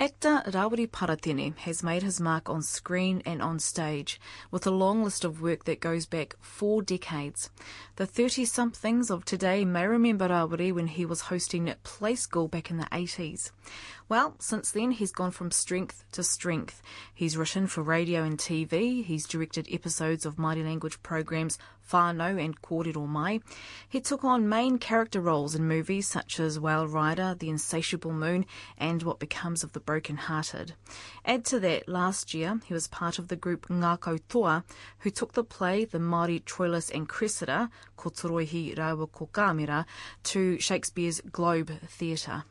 Actor Rawiri Paratene has made his mark on screen and on stage, with a long list of work that goes back four decades. The 30 somethings of today may remember Rawiri when he was hosting Play School back in the 80s. Well, since then, he's gone from strength to strength. He's written for radio and TV, he's directed episodes of Māori language programs Whānau and Kōrero Mai. He took on main character roles in movies such as Whale Rider, The Insatiable Moon, and What Becomes of the Broken Hearted. Add to that, last year, he was part of the group Toa, who took the play The Māori Troilus and Cressida, Ko Toroihi Rawa to Shakespeare's Globe Theatre.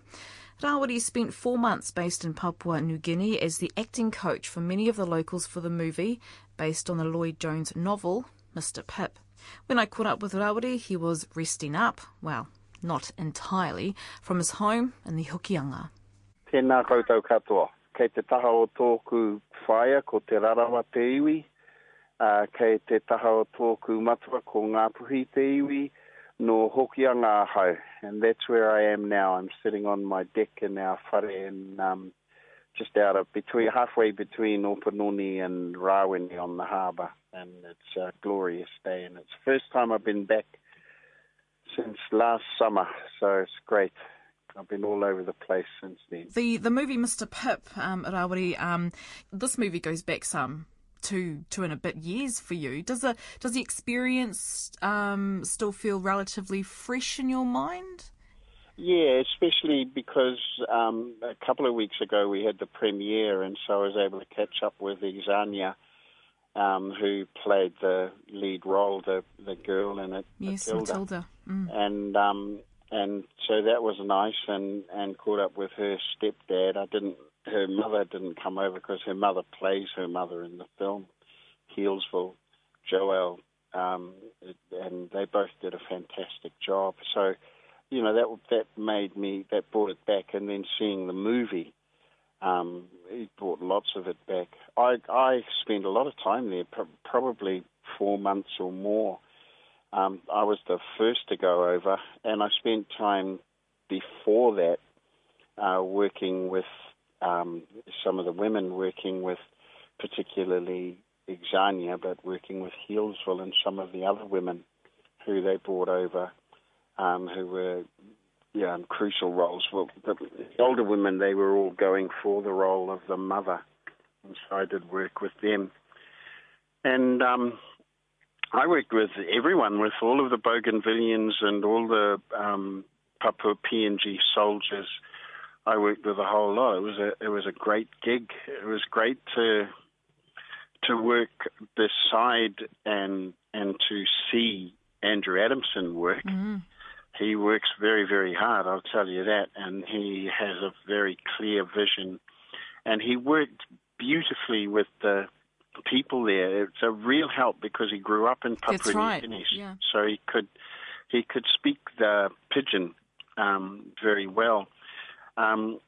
Rawiri spent four months based in Papua New Guinea as the acting coach for many of the locals for the movie, based on the Lloyd Jones novel, Mr. Pip. When I caught up with Rawiri, he was resting up, well, not entirely, from his home in the Hokianga. Tēnā koutou katoa. Kei te taha o tōku whaia ko te rarawa te iwi, uh, kei te taha o tōku matua ko ngā puhi te iwi, no Hokianga hau, and that's where I am now. I'm sitting on my deck in our whare and um, just out of between halfway between Opononi and Rawene on the harbour, and it's a glorious day. And it's the first time I've been back since last summer, so it's great. I've been all over the place since then. The the movie Mr. Pip, um, Rawiri, um, this movie goes back some two two and a bit years for you. Does the does the experience um, still feel relatively fresh in your mind? Yeah, especially because um, a couple of weeks ago we had the premiere, and so I was able to catch up with Exania, um, who played the lead role, the the girl in it, yes, Matilda, Matilda. Mm. and um, and so that was nice, and and caught up with her stepdad. I didn't her mother didn't come over because her mother plays her mother in the film, Healesville, Joel, um, and they both did a fantastic job. So, you know, that that made me that brought it back, and then seeing the movie, um, it brought lots of it back. I I spent a lot of time there, probably four months or more. Um, I was the first to go over, and I spent time before that uh, working with um, some of the women working with, particularly Exania, but working with Healesville and some of the other women who they brought over, um, who were yeah, in crucial roles. Well, the, the older women, they were all going for the role of the mother, and so I did work with them. And um, I worked with everyone, with all of the Bougainvilleans and all the um, Papua PNG soldiers I worked with a whole lot. It was a it was a great gig. It was great to to work beside and and to see Andrew Adamson work. Mm-hmm. He works very very hard. I'll tell you that, and he has a very clear vision, and he worked beautifully with the people there. It's a real help because he grew up in Papua right. New Guinea, yeah. so he could he could speak the pidgin um, very well. Um,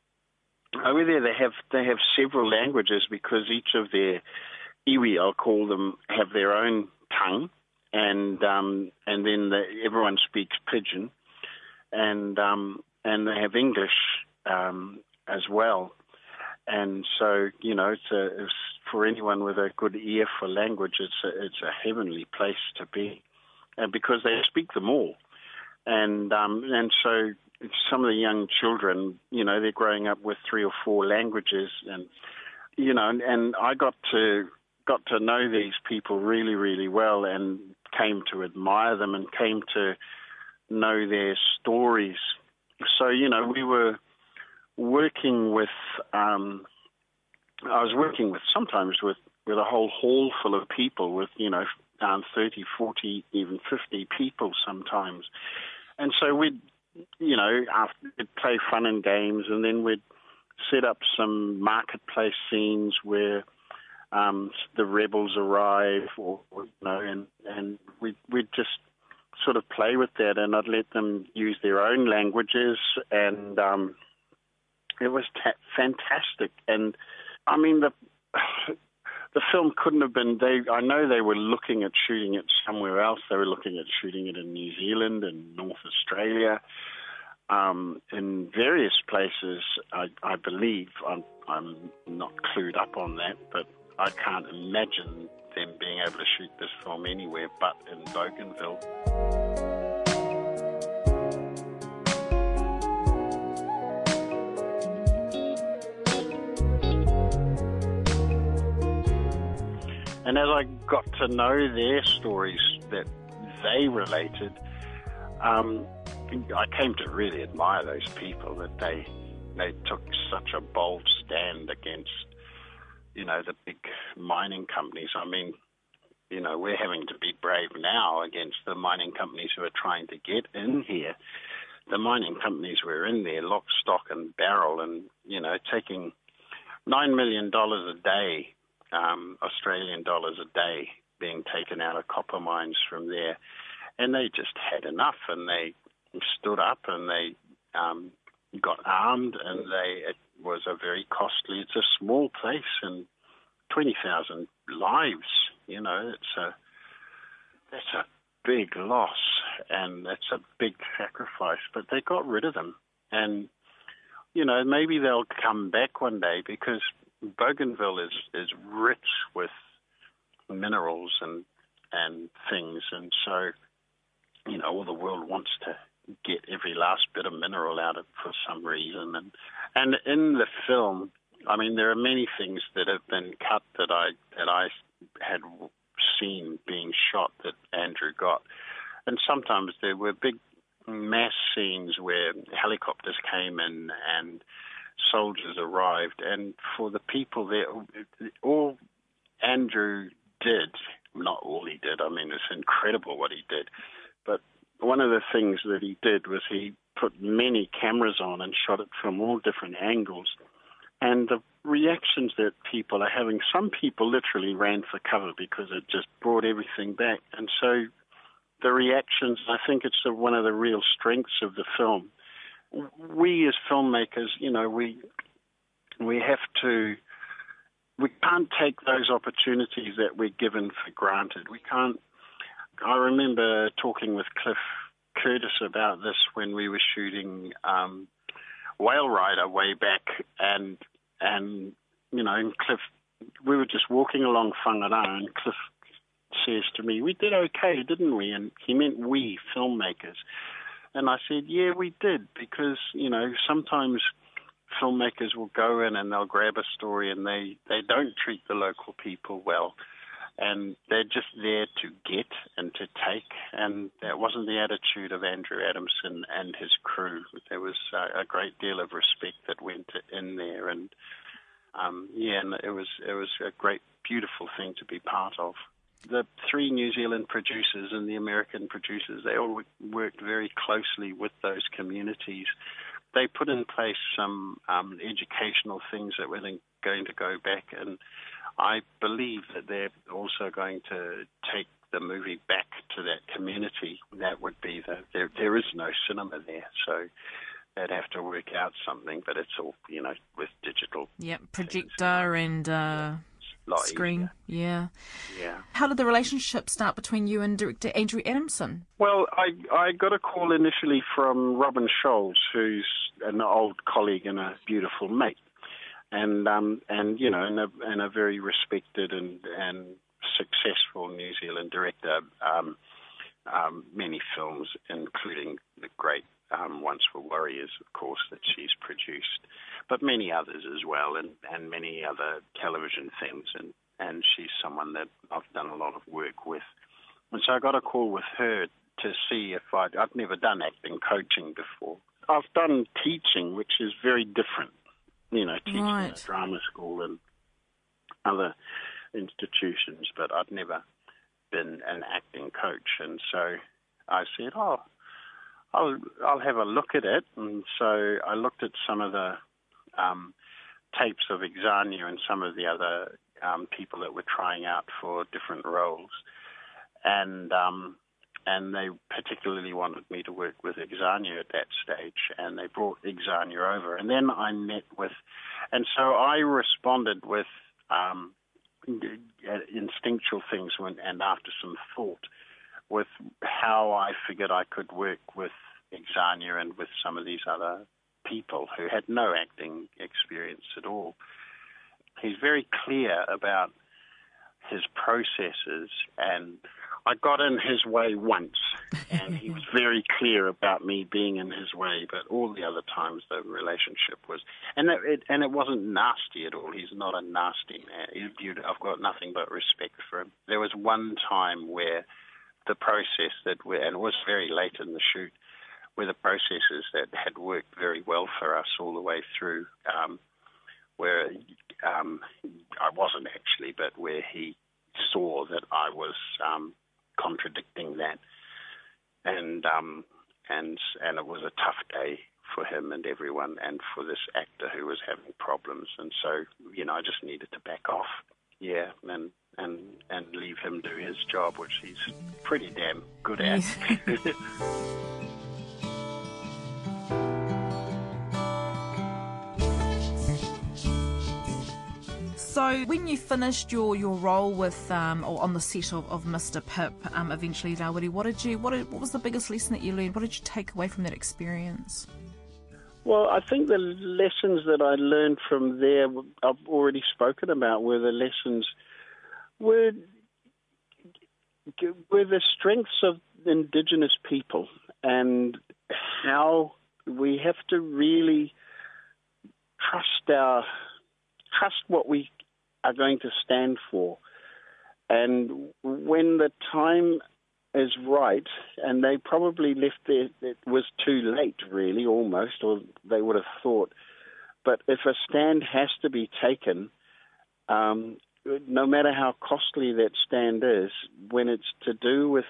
over there, they have they have several languages because each of their iwi, I'll call them, have their own tongue, and um, and then the, everyone speaks pidgin, and um, and they have English um, as well, and so you know it's, a, it's for anyone with a good ear for language, it's a, it's a heavenly place to be, and because they speak them all, and um, and so some of the young children, you know, they're growing up with three or four languages, and you know, and I got to got to know these people really, really well, and came to admire them, and came to know their stories. So you know, we were working with. Um, I was working with sometimes with with a whole hall full of people, with you know, um, 30, 40, even 50 people sometimes. And so we'd you know, after we'd play fun and games, and then we'd set up some marketplace scenes where um, the rebels arrive, or, you know, and and we we'd just sort of play with that, and I'd let them use their own languages, and um, it was ta- fantastic. And I mean, the the film couldn't have been. They, I know they were looking at shooting it somewhere else. They were looking at shooting it in New Zealand and North Australia. um, in various places. I, I believe I'm, I'm not clued up on that, but I can't imagine them being able to shoot this film anywhere but in Bougainville. And as I got to know their stories that they related, um, I came to really admire those people that they they took such a bold stand against, you know, the big mining companies. I mean, you know, we're having to be brave now against the mining companies who are trying to get in here. The mining companies were in there, lock, stock, and barrel, and you know, taking nine million dollars a day, um, Australian dollars a day, being taken out of copper mines from there, and they just had enough, and they stood up and they um, got armed, and they it was a very costly. It's a small place, and twenty thousand lives. You know, it's a that's a big loss, and that's a big sacrifice. But they got rid of them, and you know maybe they'll come back one day because Bougainville is is rich with minerals and and things, and so you know all the world wants to get every last bit of mineral out of it for some reason. And and in the film, I mean, there are many things that have been cut that I that I had seen being shot that Andrew got, and sometimes there were big mass scenes where helicopters came in and soldiers arrived, and for the people there, all Andrew did, not all he did. I mean, it's incredible what he did, but one of the things that he did was he put many cameras on and shot it from all different angles. And the reactions that people are having, some people literally ran for cover because it just brought everything back. And so the reactions, I think it's one of the real strengths of the film. We as filmmakers, you know, we we have to we can't take those opportunities that we're given for granted. We can't I remember talking with Cliff Curtis about this when we were shooting um, Whale Rider way back, and and you know, Cliff, we were just walking along Whangarā, and Cliff says to me, "We did okay, didn't we?" And he meant we filmmakers, and I said, "Yeah, we did," because you know sometimes filmmakers will go in and they'll grab a story and they they don't treat the local people well and they're just there to get and to take. And that wasn't the attitude of Andrew Adamson and his crew. There was a, great deal of respect that went in there, and um, yeah, and it was it was a great, beautiful thing to be part of. The three New Zealand producers and the American producers, they all worked very closely with those communities. They put in place some um, educational things that were going to go back and I believe that they're also going to take the movie back to that community. That would be the there. There is no cinema there, so they'd have to work out something. But it's all you know with digital. Yep, projector and uh, screen. Easier. Yeah. Yeah. How did the relationship start between you and director Andrew Adamson? Well, I I got a call initially from Robin Scholes, who's an old colleague and a beautiful mate and um, and you know, and a, and a very respected and and successful New Zealand director. Um, um, many films, including the great um, Once Were Warriors, of course, that she's produced, but many others as well, and, and many other television things. And, and she's someone that I've done a lot of work with. And so I got a call with her to see if I'd, I'd never done acting coaching before. I've done teaching, which is very different you know, teaching right. at drama school and other institutions, but I'd never been an acting coach. And so I said, oh, I'll, I'll have a look at it. And so I looked at some of the um, tapes of Exania and some of the other um, people that were trying out for different roles. And um, and they particularly wanted me to work with Exania at that stage, and they brought Exania over. And then I met with, and so I responded with um, instinctual things when, and after some thought with how I figured I could work with Exania and with some of these other people who had no acting experience at all. He's very clear about his processes and I got in his way once, and he was very clear about me being in his way. But all the other times, the relationship was, and it, it and it wasn't nasty at all. He's not a nasty man. I've got nothing but respect for him. There was one time where the process that we and it was very late in the shoot, where the processes that had worked very well for us all the way through, um, where um, I wasn't actually, but where he saw that I was um, contradicting that, and um, and and it was a tough day for him and everyone, and for this actor who was having problems, and so you know I just needed to back off, yeah, and and and leave him do his job, which he's pretty damn good at. So, when you finished your, your role with um, or on the set of, of Mr. Pip, um, eventually Rawiri, what did you what did, what was the biggest lesson that you learned? What did you take away from that experience? Well, I think the lessons that I learned from there, I've already spoken about, were the lessons were were the strengths of Indigenous people and how we have to really trust our trust what we are going to stand for. And when the time is right, and they probably left there, it was too late, really, almost, or they would have thought. But if a stand has to be taken, um, no matter how costly that stand is, when it's to do with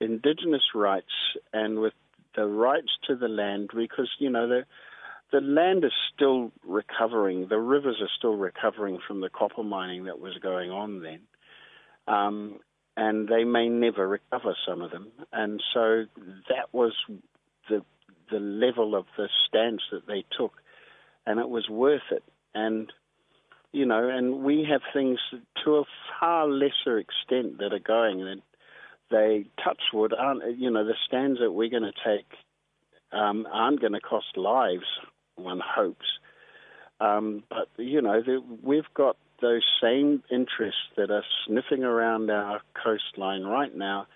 Indigenous rights and with the rights to the land, because, you know, the the land is still recovering. The rivers are still recovering from the copper mining that was going on then. Um, and they may never recover some of them. And so that was the the level of the stance that they took, and it was worth it. And you know, and we have things to a far lesser extent that are going. And they touch wood aren't you know the stands that we're going to take um, aren't going to cost lives one hopes. Um, but you know, the, we've got those same interests that are sniffing around our coastline right now,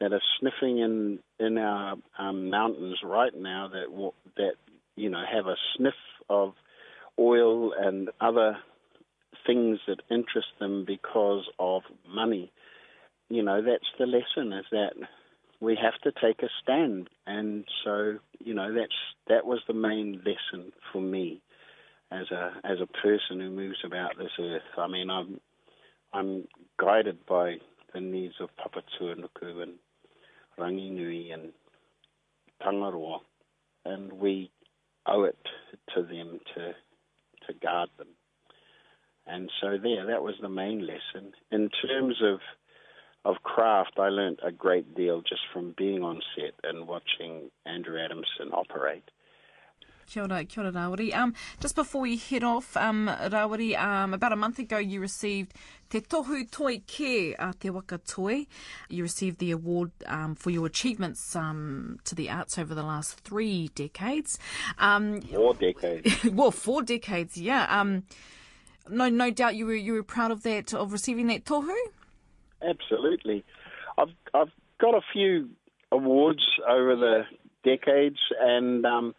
that are sniffing in in our um, mountains right now, that that you know have a sniff of oil and other things that interest them because of money. You know, that's the lesson: is that we have to take a stand. And so, you know, that's that was the main lesson for me as a as a person who moves about this earth. I mean, I'm I'm guided by the needs of Papatūānuku and Ranginui and Tangaroa, and we owe it to them to to guard them. And so there, that was the main lesson. In terms of of craft, I learned a great deal just from being on set and watching Andrew Adamson operate. Kia ora, kia ora Rawiri. Um, just before we head off, um, Rawiri, um, about a month ago you received Te Tohu Toi Ke a Te Waka Toi. You received the award um, for your achievements um, to the arts over the last three decades. Um, four decades. well, four decades, yeah. Um, no, no doubt you were you were proud of that of receiving that tohu. Absolutely. I've I've got a few awards over the decades, and um,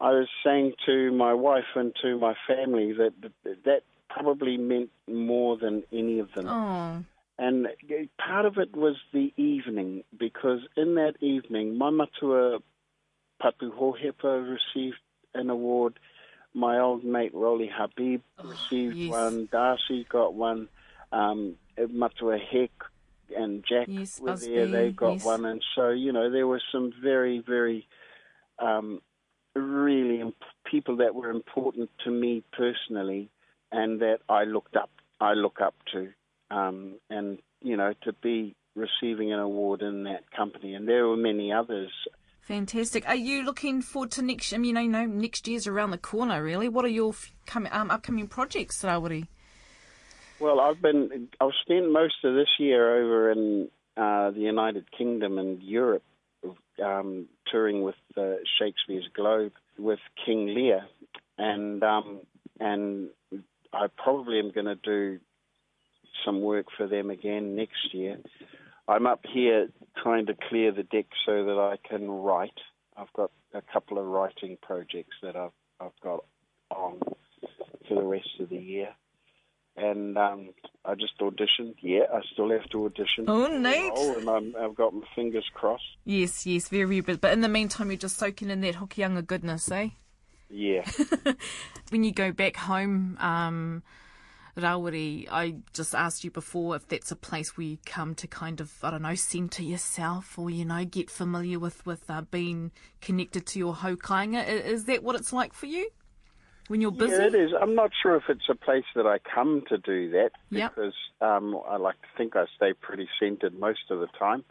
I was saying to my wife and to my family that that probably meant more than any of them. Oh. And part of it was the evening, because in that evening, my matua Patu Hohepa received an award. My old mate Rowley Habib oh, received yes. one. Darcy got one. Um, Matua Heck and Jack yes, were there. They got yes. one, and so you know there were some very, very, um, really imp- people that were important to me personally, and that I looked up. I look up to, um, and you know to be receiving an award in that company, and there were many others. Fantastic. Are you looking forward to next? I mean, you know, next year's around the corner. Really, what are your coming um, upcoming projects, Rawiri? Well, I've been I've spent most of this year over in uh, the United Kingdom and Europe um, touring with uh, Shakespeare's Globe with King Lear, and um, and I probably am going to do some work for them again next year. I'm up here trying to clear the deck so that I can write. I've got a couple of writing projects that I've I've got on for the rest of the year. And um, I just auditioned. Yeah, I still have to audition. Oh, neat. Oh, and I'm, I've got my fingers crossed. Yes, yes, very good. But in the meantime, you're just soaking in that Hokianga goodness, eh? Yeah. when you go back home, um, Rawiri, I just asked you before if that's a place where you come to kind of, I don't know, centre yourself or, you know, get familiar with, with uh, being connected to your haukainga. Is that what it's like for you when you're busy? Yeah, it is. I'm not sure if it's a place that I come to do that yep. because um, I like to think I stay pretty centred most of the time.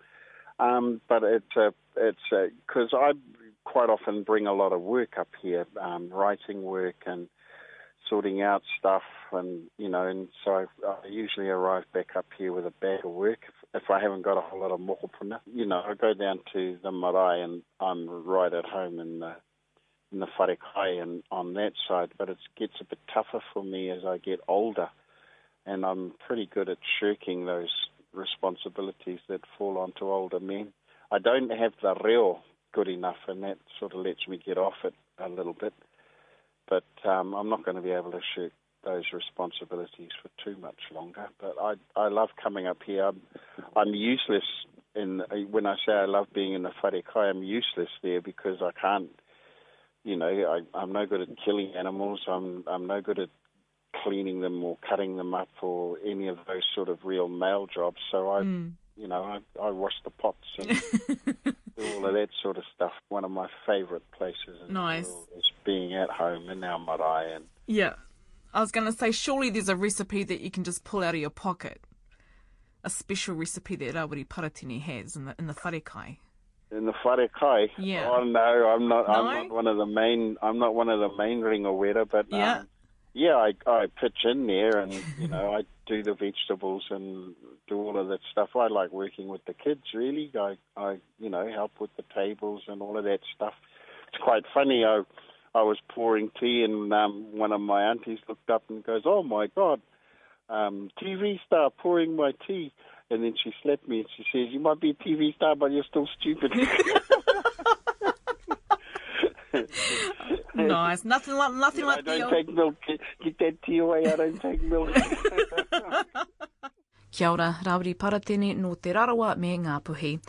Um, but it's a, it's because I quite often bring a lot of work up here, um, writing work and sorting out stuff, and you know, and so I, usually arrive back up here with a bag of work. If, if I haven't got a whole lot of mokopuna, you know, I go down to the marae and I'm right at home in the in the wharekai and on that side. But it gets a bit tougher for me as I get older, and I'm pretty good at shirking those responsibilities that fall onto older men. I don't have the reo good enough, and that sort of lets me get off it a little bit. But um, I'm not going to be able to shirk those responsibilities for too much longer. But I I love coming up here. I'm, I'm useless in when I say I love being in the wharekai. I'm useless there because I can't. You know, I, I'm no good at killing animals. I'm I'm no good at cleaning them or cutting them up or any of those sort of real male jobs. So I, mm. you know, I, I wash the pots and all of that sort of stuff. One of my favourite places in nice. the world is being at home in our marae. And yeah, I was going to say, surely there's a recipe that you can just pull out of your pocket. A special recipe that Rawiri Paratene has in the in the wharekai. In the wharekai? Yeah. Oh no, I'm not. No? I'm not one of the main. I'm not one of the main ringawera, but yeah. Um, yeah, I, I pitch in there and, you know, I do the vegetables and do all of that stuff. I like working with the kids, really. I, I you know, help with the tables and all of that stuff. It's quite funny. I, I was pouring tea and um, one of my aunties looked up and goes, oh, my God, um, TV star pouring my tea. And then she slapped me and she says, you might be a TV star, but you're still stupid. nice. Nothing like nothing like I don't the take milk. Get that tea away. I don't take milk. Kia ora, Rawiri Paratene no Te Rarawa me Ngāpuhi.